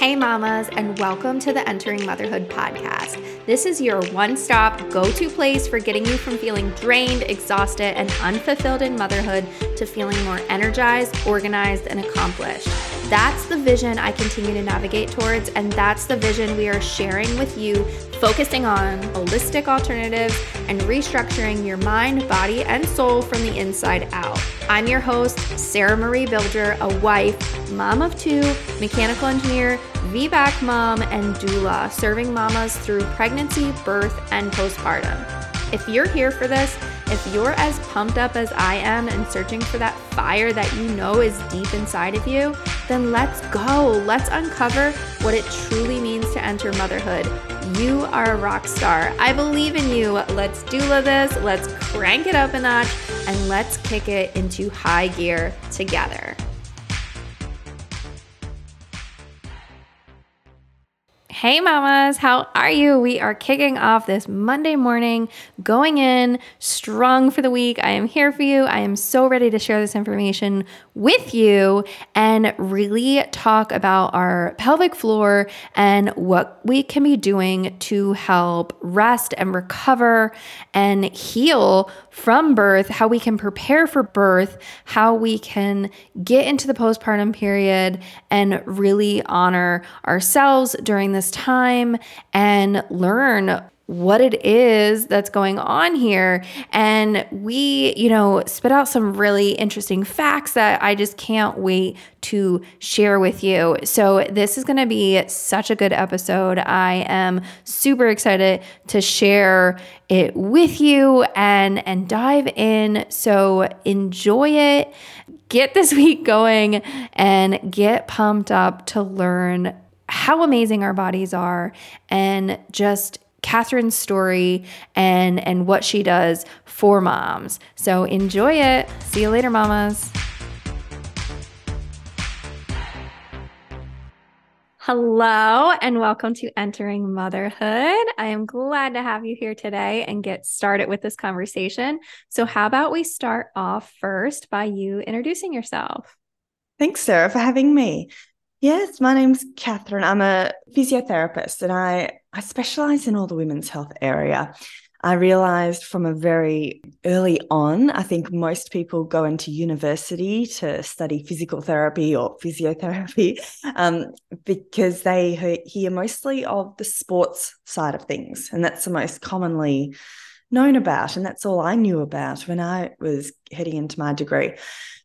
Hey, mamas, and welcome to the Entering Motherhood podcast. This is your one stop, go to place for getting you from feeling drained, exhausted, and unfulfilled in motherhood to feeling more energized, organized, and accomplished. That's the vision I continue to navigate towards, and that's the vision we are sharing with you, focusing on holistic alternatives and restructuring your mind, body, and soul from the inside out. I'm your host, Sarah Marie Bilger, a wife, mom of two, mechanical engineer, VBAC mom, and doula, serving mamas through pregnancy, birth, and postpartum. If you're here for this, if you're as pumped up as I am and searching for that fire that you know is deep inside of you, then let's go. Let's uncover what it truly means to enter motherhood. You are a rock star. I believe in you. Let's doula this. Let's crank it up a notch and let's kick it into high gear together. Hey, mamas, how are you? We are kicking off this Monday morning, going in strong for the week. I am here for you. I am so ready to share this information with you and really talk about our pelvic floor and what we can be doing to help rest and recover and heal from birth, how we can prepare for birth, how we can get into the postpartum period and really honor ourselves during this time and learn what it is that's going on here. And we, you know, spit out some really interesting facts that I just can't wait to share with you. So, this is going to be such a good episode. I am super excited to share it with you and and dive in. So, enjoy it. Get this week going and get pumped up to learn how amazing our bodies are and just Catherine's story and and what she does for moms. So enjoy it. See you later, mamas. Hello and welcome to Entering Motherhood. I am glad to have you here today and get started with this conversation. So, how about we start off first by you introducing yourself? Thanks, Sarah, for having me. Yes, my name's Catherine. I'm a physiotherapist and I, I specialize in all the women's health area. I realized from a very early on, I think most people go into university to study physical therapy or physiotherapy um, because they hear mostly of the sports side of things. And that's the most commonly known about. And that's all I knew about when I was heading into my degree.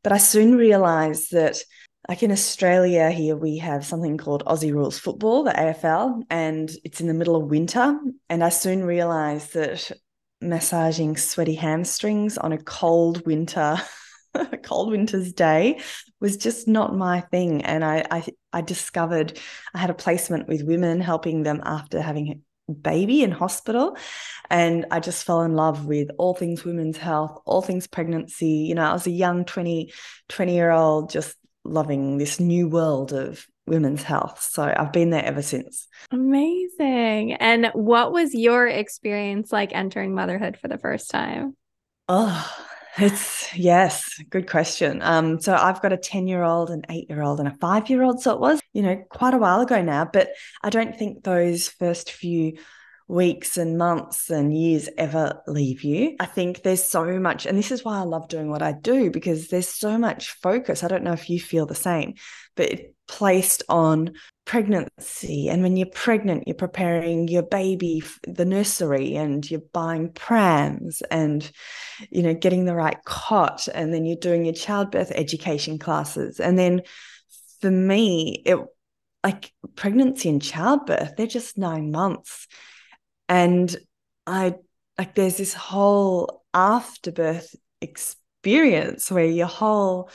But I soon realized that like in Australia here, we have something called Aussie Rules Football, the AFL, and it's in the middle of winter. And I soon realized that massaging sweaty hamstrings on a cold winter, cold winter's day was just not my thing. And I, I, I discovered I had a placement with women helping them after having a baby in hospital. And I just fell in love with all things women's health, all things pregnancy. You know, I was a young 20, 20 year old, just loving this new world of women's health. So I've been there ever since. Amazing. And what was your experience like entering motherhood for the first time? Oh, it's yes, good question. Um, so I've got a 10 year old, an eight year old, and a five year old. So it was, you know, quite a while ago now, but I don't think those first few weeks and months and years ever leave you. I think there's so much, and this is why I love doing what I do because there's so much focus. I don't know if you feel the same, but placed on pregnancy. And when you're pregnant, you're preparing your baby, the nursery, and you're buying prams and, you know, getting the right cot. And then you're doing your childbirth education classes. And then for me, it like pregnancy and childbirth, they're just nine months and I like there's this whole afterbirth experience where your whole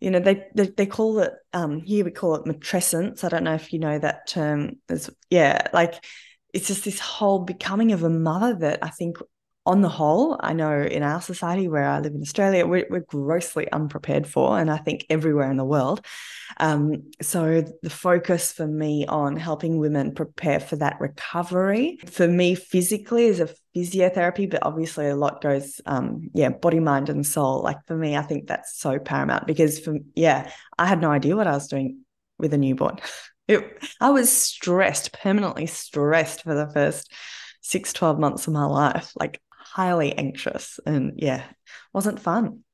you know they they, they call it um here we call it matrescence. I don't know if you know that term. As yeah like it's just this whole becoming of a mother that i think on the whole, I know in our society where I live in Australia, we're, we're grossly unprepared for, and I think everywhere in the world. Um, so the focus for me on helping women prepare for that recovery, for me physically is a physiotherapy, but obviously a lot goes, um, yeah, body, mind, and soul. Like for me, I think that's so paramount because for yeah, I had no idea what I was doing with a newborn. It, I was stressed, permanently stressed for the first six, 12 months of my life, like highly anxious. And yeah, wasn't fun.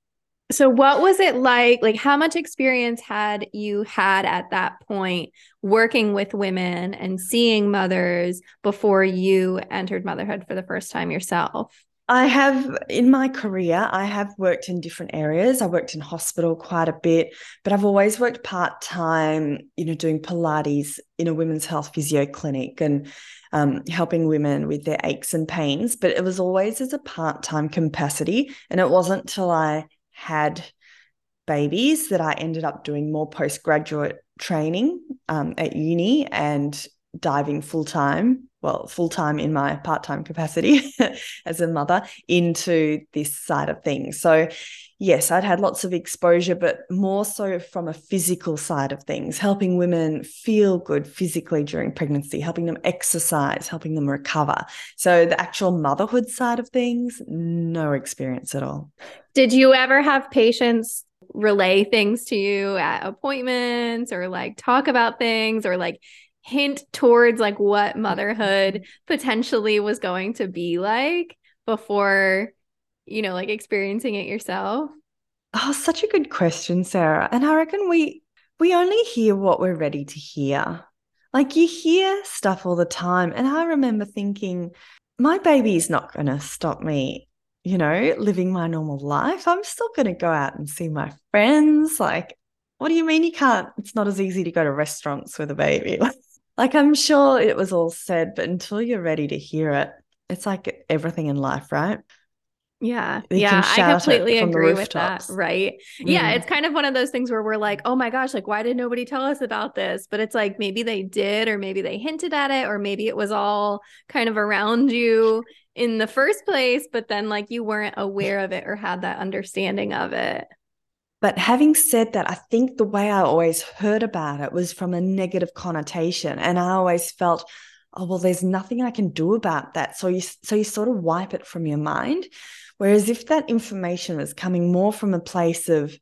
So what was it like? Like how much experience had you had at that point working with women and seeing mothers before you entered motherhood for the first time yourself? I have in my career, I have worked in different areas. I worked in hospital quite a bit, but I've always worked part time, you know, doing Pilates in a women's health physio clinic and um, helping women with their aches and pains. But it was always as a part time capacity. And it wasn't till I had babies that I ended up doing more postgraduate training um, at uni and diving full time, well, full time in my part time capacity as a mother into this side of things. So, yes, I'd had lots of exposure, but more so from a physical side of things, helping women feel good physically during pregnancy, helping them exercise, helping them recover. So, the actual motherhood side of things, no experience at all. Did you ever have patients relay things to you at appointments or like talk about things or like hint towards like what motherhood potentially was going to be like before you know like experiencing it yourself oh such a good question sarah and i reckon we we only hear what we're ready to hear like you hear stuff all the time and i remember thinking my baby is not going to stop me you know, living my normal life. I'm still going to go out and see my friends. Like, what do you mean you can't? It's not as easy to go to restaurants with a baby. like, I'm sure it was all said, but until you're ready to hear it, it's like everything in life, right? Yeah. You yeah. I completely agree with that. Right. Mm. Yeah. It's kind of one of those things where we're like, oh my gosh, like, why did nobody tell us about this? But it's like maybe they did, or maybe they hinted at it, or maybe it was all kind of around you in the first place, but then like you weren't aware of it or had that understanding of it. But having said that, I think the way I always heard about it was from a negative connotation. And I always felt, oh, well, there's nothing I can do about that. So you so you sort of wipe it from your mind. Whereas if that information was coming more from a place of,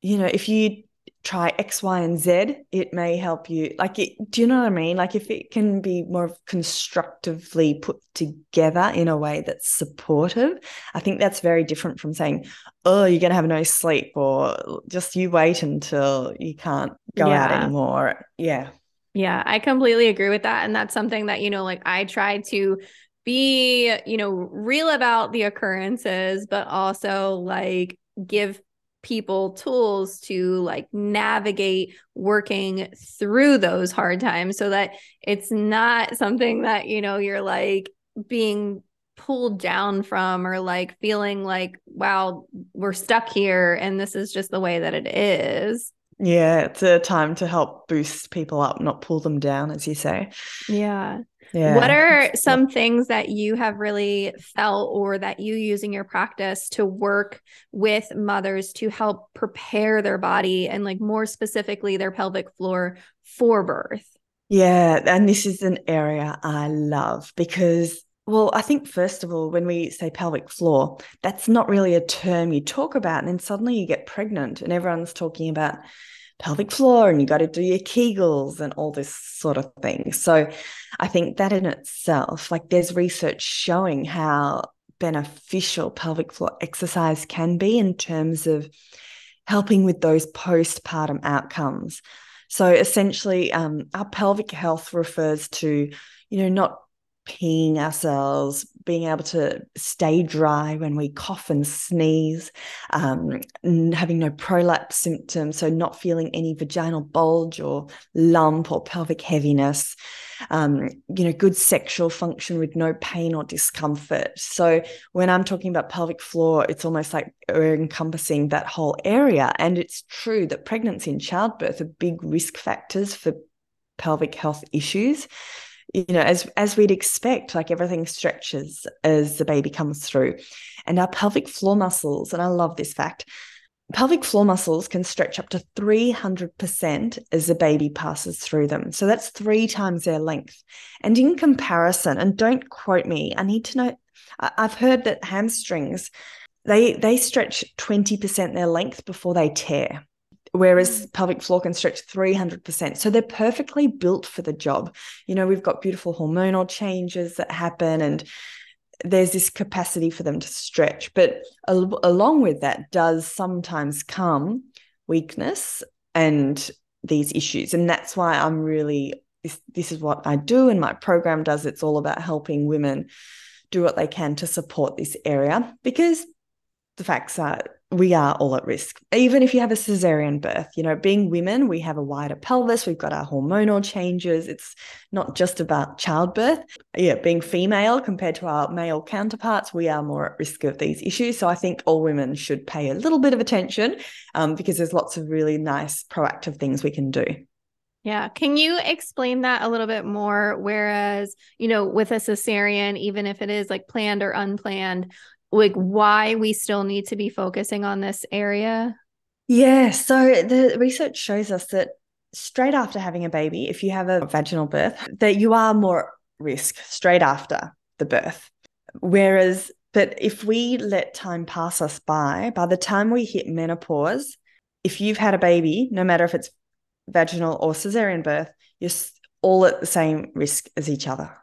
you know, if you try X, Y, and Z, it may help you. Like, it, do you know what I mean? Like, if it can be more constructively put together in a way that's supportive, I think that's very different from saying, oh, you're going to have no sleep, or just you wait until you can't go yeah. out anymore. Yeah. Yeah, I completely agree with that. And that's something that, you know, like I try to be, you know, real about the occurrences, but also like give people tools to like navigate working through those hard times so that it's not something that you know you're like being pulled down from or like feeling like wow we're stuck here and this is just the way that it is. Yeah it's a time to help boost people up not pull them down as you say. Yeah yeah. What are some things that you have really felt or that you use in your practice to work with mothers to help prepare their body and like more specifically their pelvic floor for birth? Yeah, and this is an area I love because well, I think first of all, when we say pelvic floor, that's not really a term you talk about. And then suddenly you get pregnant and everyone's talking about pelvic floor and you got to do your Kegels and all this sort of thing. So I think that in itself, like there's research showing how beneficial pelvic floor exercise can be in terms of helping with those postpartum outcomes. So essentially, um, our pelvic health refers to, you know, not peeing ourselves, being able to stay dry when we cough and sneeze, um, having no prolapse symptoms, so not feeling any vaginal bulge or lump or pelvic heaviness, um, you know, good sexual function with no pain or discomfort. So when I'm talking about pelvic floor, it's almost like we're encompassing that whole area. And it's true that pregnancy and childbirth are big risk factors for pelvic health issues you know as as we'd expect like everything stretches as the baby comes through. And our pelvic floor muscles and i love this fact pelvic floor muscles can stretch up to 300% as the baby passes through them. So that's three times their length. And in comparison and don't quote me i need to know i've heard that hamstrings they they stretch 20% their length before they tear whereas mm. pelvic floor can stretch 300%. So they're perfectly built for the job. You know, we've got beautiful hormonal changes that happen and there's this capacity for them to stretch. But al- along with that does sometimes come weakness and these issues. And that's why I'm really, this, this is what I do and my program does. It's all about helping women do what they can to support this area because the facts are we are all at risk. Even if you have a cesarean birth, you know, being women, we have a wider pelvis, we've got our hormonal changes. It's not just about childbirth. Yeah, being female compared to our male counterparts, we are more at risk of these issues. So I think all women should pay a little bit of attention um, because there's lots of really nice proactive things we can do. Yeah. Can you explain that a little bit more? Whereas, you know, with a cesarean, even if it is like planned or unplanned, like why we still need to be focusing on this area? Yeah. So the research shows us that straight after having a baby, if you have a vaginal birth, that you are more at risk straight after the birth. Whereas, but if we let time pass us by, by the time we hit menopause, if you've had a baby, no matter if it's vaginal or cesarean birth, you're all at the same risk as each other.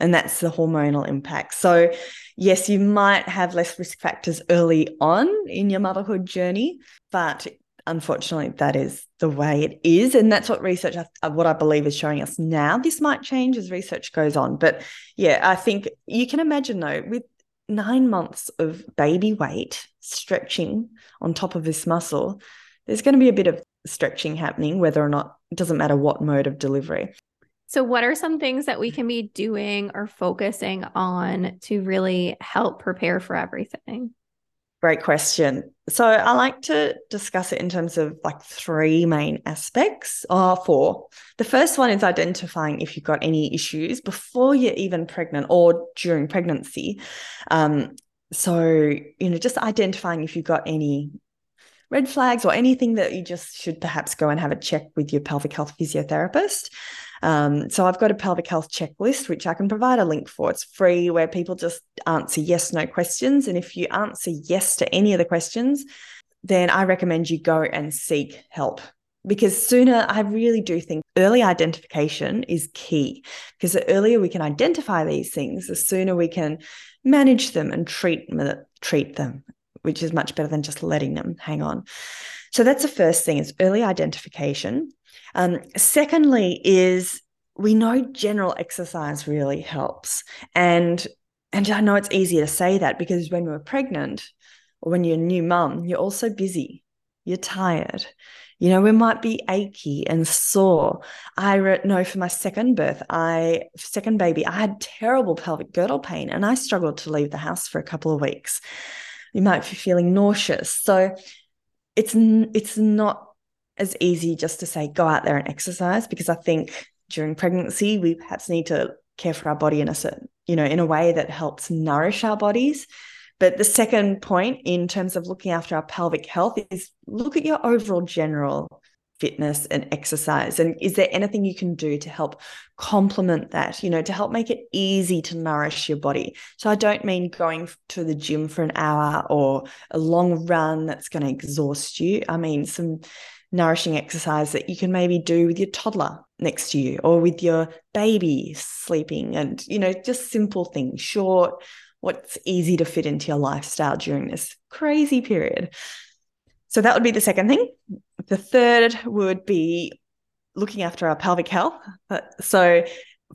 And that's the hormonal impact. So, yes, you might have less risk factors early on in your motherhood journey, but unfortunately, that is the way it is. And that's what research, uh, what I believe is showing us now. This might change as research goes on. But yeah, I think you can imagine though, with nine months of baby weight stretching on top of this muscle, there's going to be a bit of stretching happening, whether or not it doesn't matter what mode of delivery. So, what are some things that we can be doing or focusing on to really help prepare for everything? Great question. So, I like to discuss it in terms of like three main aspects, or four. The first one is identifying if you've got any issues before you're even pregnant or during pregnancy. Um, so, you know, just identifying if you've got any red flags or anything that you just should perhaps go and have a check with your pelvic health physiotherapist. Um, so I've got a pelvic health checklist, which I can provide a link for. It's free where people just answer yes, no questions. And if you answer yes to any of the questions, then I recommend you go and seek help because sooner I really do think early identification is key because the earlier we can identify these things, the sooner we can manage them and treat treat them, which is much better than just letting them hang on. So that's the first thing is early identification. Um, secondly, is we know general exercise really helps, and and I know it's easier to say that because when we're pregnant or when you're a new mum, you're also busy, you're tired. You know, we might be achy and sore. I know for my second birth, I second baby, I had terrible pelvic girdle pain, and I struggled to leave the house for a couple of weeks. You might be feeling nauseous, so it's it's not as easy just to say go out there and exercise because I think during pregnancy we perhaps need to care for our body in a certain, you know, in a way that helps nourish our bodies. But the second point in terms of looking after our pelvic health is look at your overall general fitness and exercise. And is there anything you can do to help complement that you know to help make it easy to nourish your body? So i don't mean going to the gym for an hour or a long run that's going to exhaust you. I mean some nourishing exercise that you can maybe do with your toddler next to you or with your baby sleeping and you know just simple things short what's easy to fit into your lifestyle during this crazy period. So that would be the second thing. The third would be looking after our pelvic health. Uh, so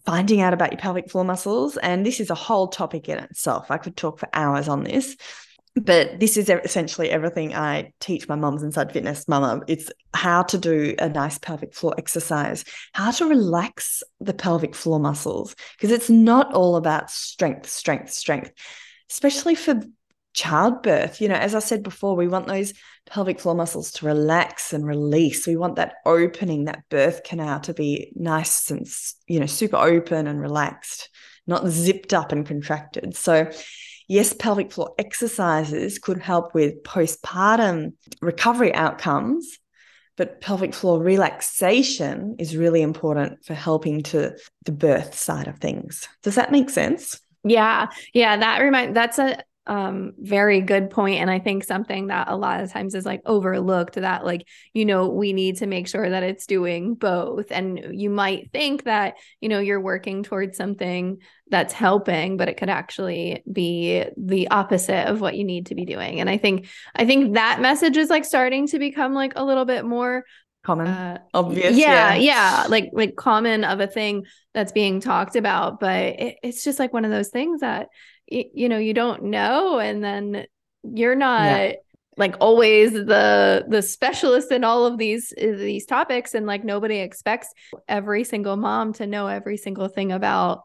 finding out about your pelvic floor muscles and this is a whole topic in itself. I could talk for hours on this but this is essentially everything I teach my moms inside FitNest Mama. It's how to do a nice pelvic floor exercise, how to relax the pelvic floor muscles, because it's not all about strength, strength, strength, especially for childbirth. You know, as I said before, we want those pelvic floor muscles to relax and release. We want that opening, that birth canal to be nice and, you know, super open and relaxed, not zipped up and contracted. So, yes, pelvic floor exercises could help with postpartum recovery outcomes, but pelvic floor relaxation is really important for helping to the birth side of things. Does that make sense? Yeah. Yeah. That remind that's a um very good point and i think something that a lot of times is like overlooked that like you know we need to make sure that it's doing both and you might think that you know you're working towards something that's helping but it could actually be the opposite of what you need to be doing and i think i think that message is like starting to become like a little bit more common. uh, obvious yeah, yeah, yeah like like common of a thing that's being talked about but it, it's just like one of those things that you know you don't know and then you're not yeah. like always the the specialist in all of these uh, these topics and like nobody expects every single mom to know every single thing about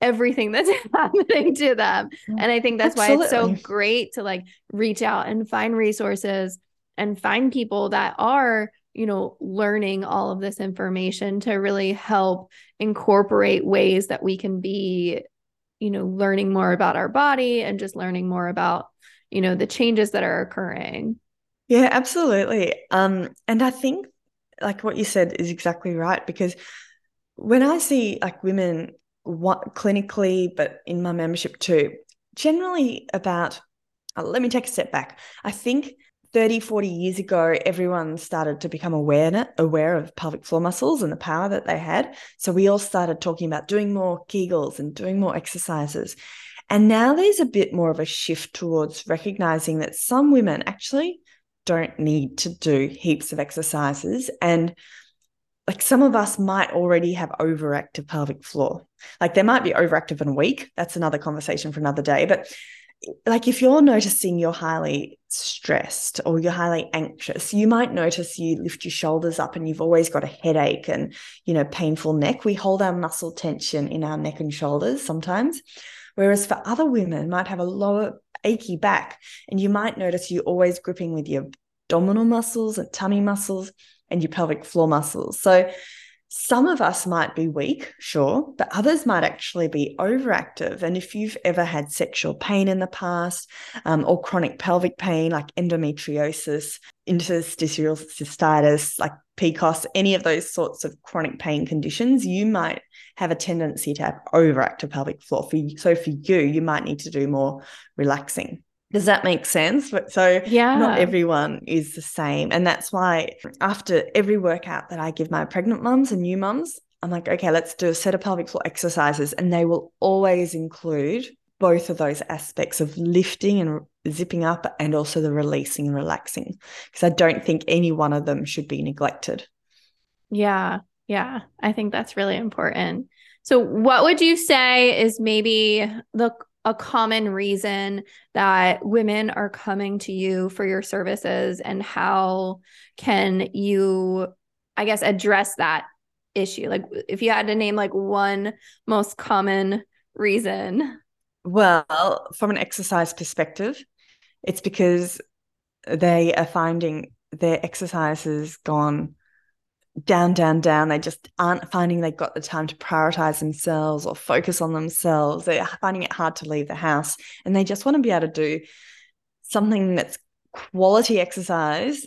everything that's happening to them and i think that's Absolutely. why it's so great to like reach out and find resources and find people that are you know learning all of this information to really help incorporate ways that we can be you know learning more about our body and just learning more about you know the changes that are occurring. Yeah absolutely. Um and i think like what you said is exactly right because when i see like women what clinically but in my membership too generally about uh, let me take a step back. I think 30, 40 years ago, everyone started to become aware, aware of pelvic floor muscles and the power that they had. So we all started talking about doing more Kegels and doing more exercises. And now there's a bit more of a shift towards recognizing that some women actually don't need to do heaps of exercises. And like some of us might already have overactive pelvic floor. Like they might be overactive and weak. That's another conversation for another day. But like if you're noticing you're highly stressed or you're highly anxious you might notice you lift your shoulders up and you've always got a headache and you know painful neck. We hold our muscle tension in our neck and shoulders sometimes. Whereas for other women might have a lower achy back and you might notice you're always gripping with your abdominal muscles and tummy muscles and your pelvic floor muscles. So some of us might be weak, sure, but others might actually be overactive. And if you've ever had sexual pain in the past um, or chronic pelvic pain like endometriosis, interstitial cystitis, like PCOS, any of those sorts of chronic pain conditions, you might have a tendency to have overactive pelvic floor. For so for you, you might need to do more relaxing. Does that make sense? So yeah, not everyone is the same. And that's why after every workout that I give my pregnant mums and new mums, I'm like, okay, let's do a set of pelvic floor exercises. And they will always include both of those aspects of lifting and zipping up and also the releasing and relaxing. Because I don't think any one of them should be neglected. Yeah. Yeah. I think that's really important. So, what would you say is maybe the a common reason that women are coming to you for your services and how can you i guess address that issue? Like if you had to name like one most common reason. Well from an exercise perspective it's because they are finding their exercises gone down, down, down. They just aren't finding they've got the time to prioritize themselves or focus on themselves. They're finding it hard to leave the house and they just want to be able to do something that's quality exercise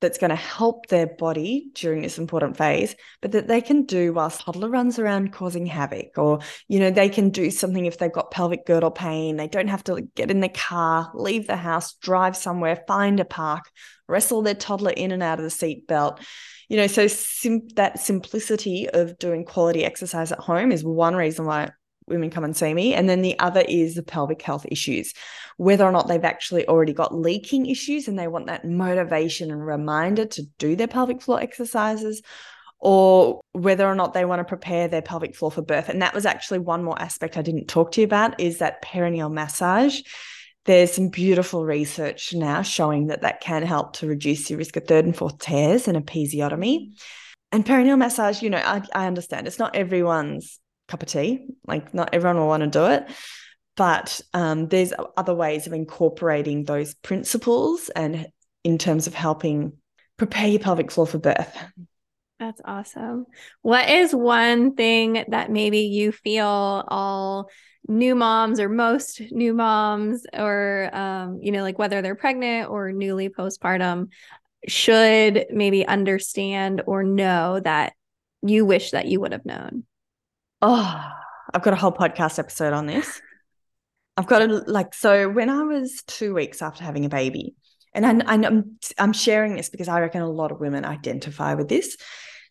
that's going to help their body during this important phase, but that they can do whilst toddler runs around causing havoc, or you know they can do something if they've got pelvic girdle pain. They don't have to get in the car, leave the house, drive somewhere, find a park, wrestle their toddler in and out of the seat belt you know, so sim- that simplicity of doing quality exercise at home is one reason why women come and see me. And then the other is the pelvic health issues, whether or not they've actually already got leaking issues and they want that motivation and reminder to do their pelvic floor exercises, or whether or not they want to prepare their pelvic floor for birth. And that was actually one more aspect I didn't talk to you about is that perineal massage there's some beautiful research now showing that that can help to reduce your risk of third and fourth tears and episiotomy. And perineal massage, you know, I, I understand it's not everyone's cup of tea. Like, not everyone will want to do it. But um, there's other ways of incorporating those principles and in terms of helping prepare your pelvic floor for birth. That's awesome. What is one thing that maybe you feel all new moms or most new moms or um, you know like whether they're pregnant or newly postpartum should maybe understand or know that you wish that you would have known oh i've got a whole podcast episode on this I've got to like so when I was two weeks after having a baby, and I, I'm I'm sharing this because I reckon a lot of women identify with this.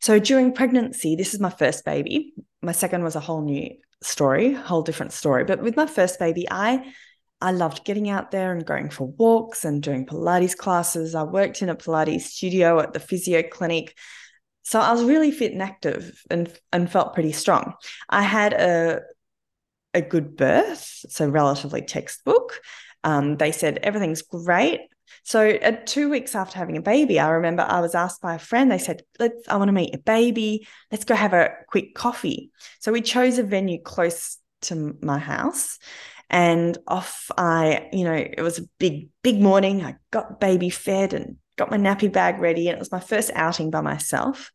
So during pregnancy, this is my first baby. My second was a whole new story, whole different story. But with my first baby, I I loved getting out there and going for walks and doing Pilates classes. I worked in a Pilates studio at the physio clinic. So I was really fit and active and, and felt pretty strong. I had a, a good birth, so relatively textbook. Um, they said everything's great. So at two weeks after having a baby, I remember I was asked by a friend, they said, Let's I want to meet your baby. Let's go have a quick coffee. So we chose a venue close to my house and off I, you know, it was a big, big morning. I got baby fed and got my nappy bag ready. And it was my first outing by myself,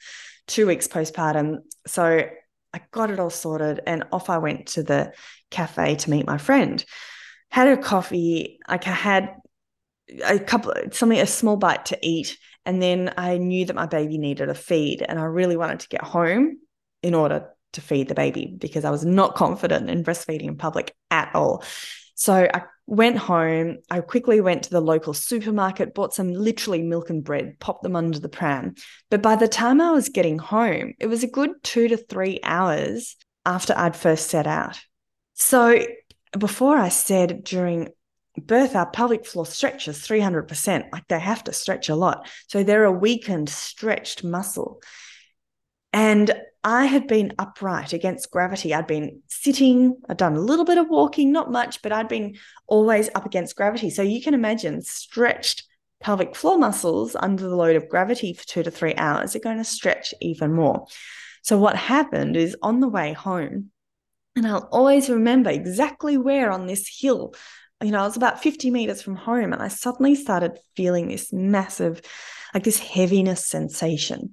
two weeks postpartum. So I got it all sorted and off I went to the cafe to meet my friend. Had a coffee, like I had a couple something a small bite to eat and then I knew that my baby needed a feed and I really wanted to get home in order to feed the baby because I was not confident in breastfeeding in public at all. So I went home. I quickly went to the local supermarket, bought some literally milk and bread, popped them under the pram. But by the time I was getting home, it was a good two to three hours after I'd first set out. So before I said during birth, our pelvic floor stretches 300%. Like they have to stretch a lot. So they're a weakened, stretched muscle. And I had been upright against gravity. I'd been sitting, I'd done a little bit of walking, not much, but I'd been always up against gravity. So you can imagine stretched pelvic floor muscles under the load of gravity for two to three hours are going to stretch even more. So what happened is on the way home, and I'll always remember exactly where on this hill, you know, I was about 50 meters from home, and I suddenly started feeling this massive, like this heaviness sensation.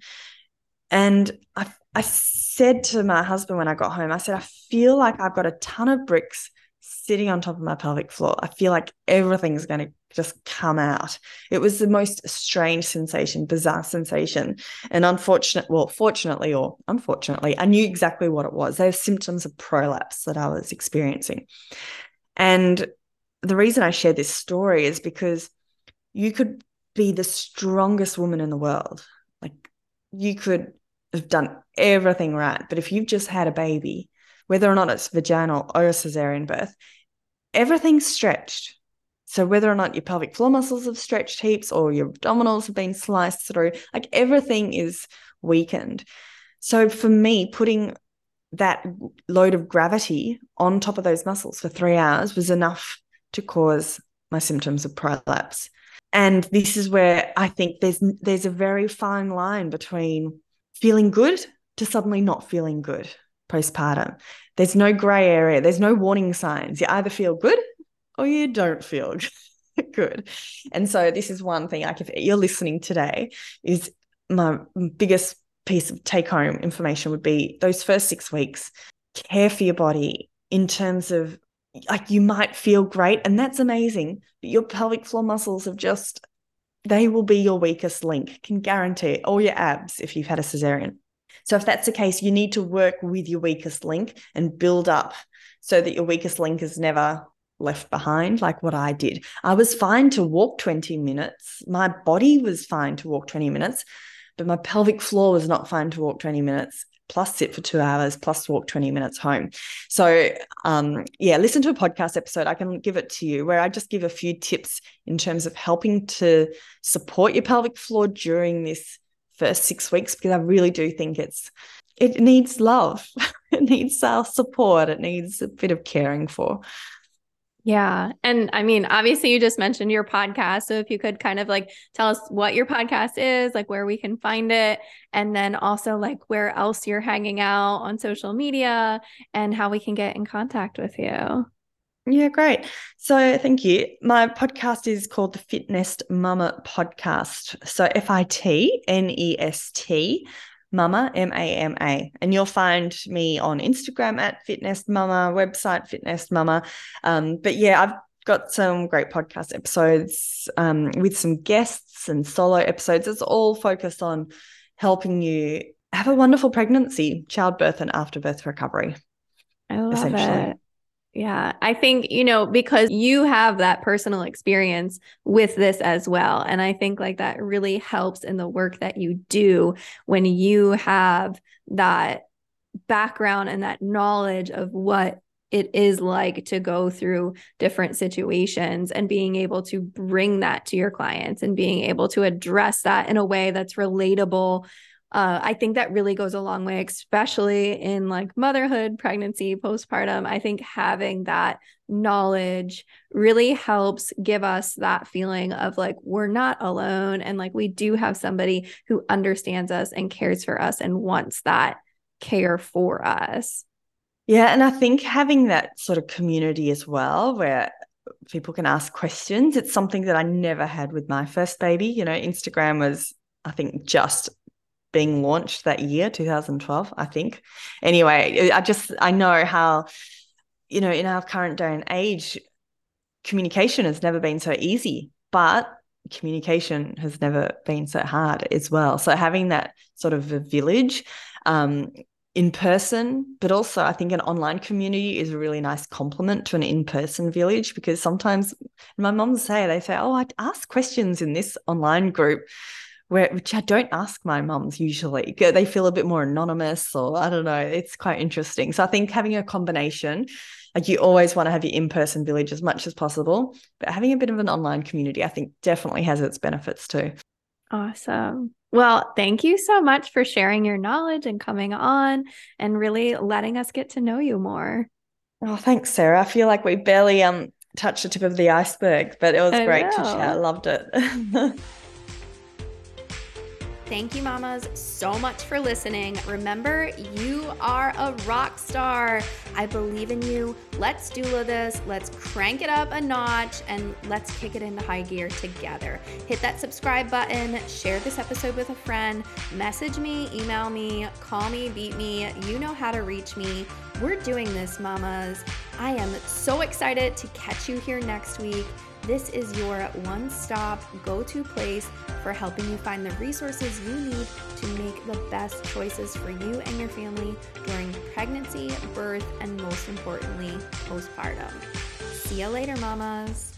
And I I said to my husband when I got home, I said, I feel like I've got a ton of bricks sitting on top of my pelvic floor. I feel like everything's going to just come out. It was the most strange sensation, bizarre sensation. And unfortunate, well, fortunately or unfortunately, I knew exactly what it was. They were symptoms of prolapse that I was experiencing. And the reason I share this story is because you could be the strongest woman in the world. Like you could have done everything right. But if you've just had a baby, whether or not it's vaginal or a cesarean birth, everything's stretched. So whether or not your pelvic floor muscles have stretched heaps or your abdominals have been sliced through, like everything is weakened. So for me, putting that load of gravity on top of those muscles for three hours was enough to cause my symptoms of prolapse. And this is where I think there's there's a very fine line between feeling good to suddenly not feeling good postpartum. There's no gray area, there's no warning signs. You either feel good or you don't feel good. And so this is one thing like if you're listening today is my biggest piece of take home information would be those first 6 weeks care for your body in terms of like you might feel great and that's amazing but your pelvic floor muscles have just they will be your weakest link, can guarantee or your abs if you've had a cesarean. So if that's the case, you need to work with your weakest link and build up so that your weakest link is never left behind, like what I did. I was fine to walk 20 minutes. My body was fine to walk 20 minutes, but my pelvic floor was not fine to walk 20 minutes plus sit for two hours, plus walk 20 minutes home. So, um, yeah, listen to a podcast episode. I can give it to you where I just give a few tips in terms of helping to support your pelvic floor during this first six weeks, because I really do think it's, it needs love. it needs self support. It needs a bit of caring for. Yeah. And I mean, obviously, you just mentioned your podcast. So if you could kind of like tell us what your podcast is, like where we can find it, and then also like where else you're hanging out on social media and how we can get in contact with you. Yeah, great. So thank you. My podcast is called the FitNest Mama Podcast. So F I T N E S T Mama, M A M A. And you'll find me on Instagram at FitNest Mama, website FitNest Mama. Um, but yeah, I've got some great podcast episodes um, with some guests and solo episodes. It's all focused on helping you have a wonderful pregnancy, childbirth, and afterbirth recovery. I love it. Yeah, I think, you know, because you have that personal experience with this as well. And I think like that really helps in the work that you do when you have that background and that knowledge of what it is like to go through different situations and being able to bring that to your clients and being able to address that in a way that's relatable uh, I think that really goes a long way, especially in like motherhood, pregnancy, postpartum. I think having that knowledge really helps give us that feeling of like we're not alone and like we do have somebody who understands us and cares for us and wants that care for us. Yeah. And I think having that sort of community as well, where people can ask questions, it's something that I never had with my first baby. You know, Instagram was, I think, just being launched that year 2012 i think. Anyway i just i know how you know in our current day and age communication has never been so easy but communication has never been so hard as well. So having that sort of a village um, in person, but also I think an online community is a really nice complement to an in person village because sometimes my moms say, they say, Oh, I ask questions in this online group where which I don't ask my mums usually. They feel a bit more anonymous, or I don't know. It's quite interesting. So I think having a combination, like you always want to have your in-person village as much as possible, but having a bit of an online community, I think definitely has its benefits too. Awesome. Well, thank you so much for sharing your knowledge and coming on and really letting us get to know you more. Oh, thanks, Sarah. I feel like we barely um touched the tip of the iceberg, but it was I great know. to chat. I loved it. Thank you, mamas, so much for listening. Remember, you are a rock star. I believe in you. Let's do this. Let's crank it up a notch and let's kick it into high gear together. Hit that subscribe button, share this episode with a friend, message me, email me, call me, beat me. You know how to reach me. We're doing this, mamas. I am so excited to catch you here next week. This is your one stop go to place for helping you find the resources you need to make the best choices for you and your family during pregnancy, birth, and most importantly, postpartum. See you later, mamas.